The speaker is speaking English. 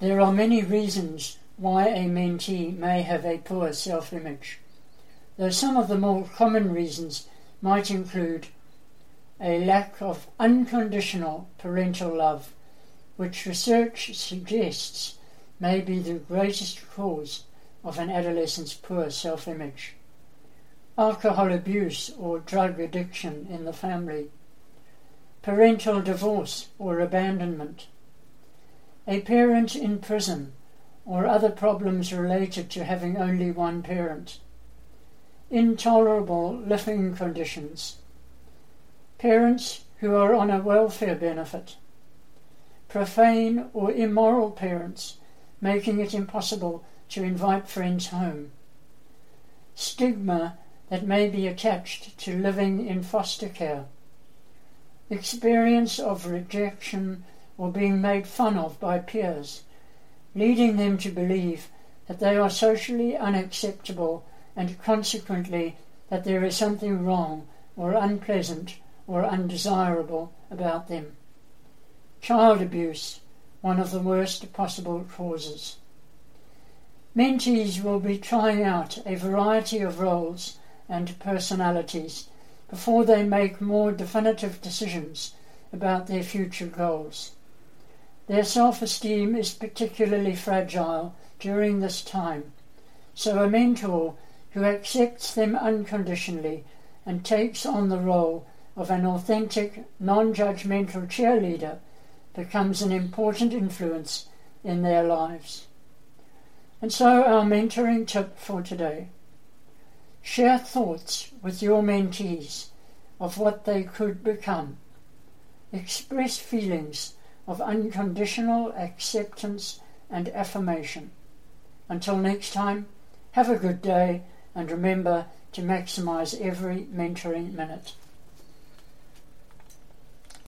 There are many reasons why a mentee may have a poor self image, though some of the more common reasons might include a lack of unconditional parental love, which research suggests may be the greatest cause of an adolescent's poor self image, alcohol abuse or drug addiction in the family, parental divorce or abandonment, a parent in prison or other problems related to having only one parent, intolerable living conditions, parents who are on a welfare benefit, profane or immoral parents making it impossible to invite friends home, stigma that may be attached to living in foster care, experience of rejection or being made fun of by peers, leading them to believe that they are socially unacceptable and consequently that there is something wrong or unpleasant or undesirable about them. Child abuse, one of the worst possible causes. Mentees will be trying out a variety of roles and personalities before they make more definitive decisions about their future goals. Their self esteem is particularly fragile during this time, so a mentor who accepts them unconditionally and takes on the role of an authentic, non judgmental cheerleader becomes an important influence in their lives. And so, our mentoring tip for today share thoughts with your mentees of what they could become. Express feelings of unconditional acceptance and affirmation. Until next time, have a good day and remember to maximize every mentoring minute.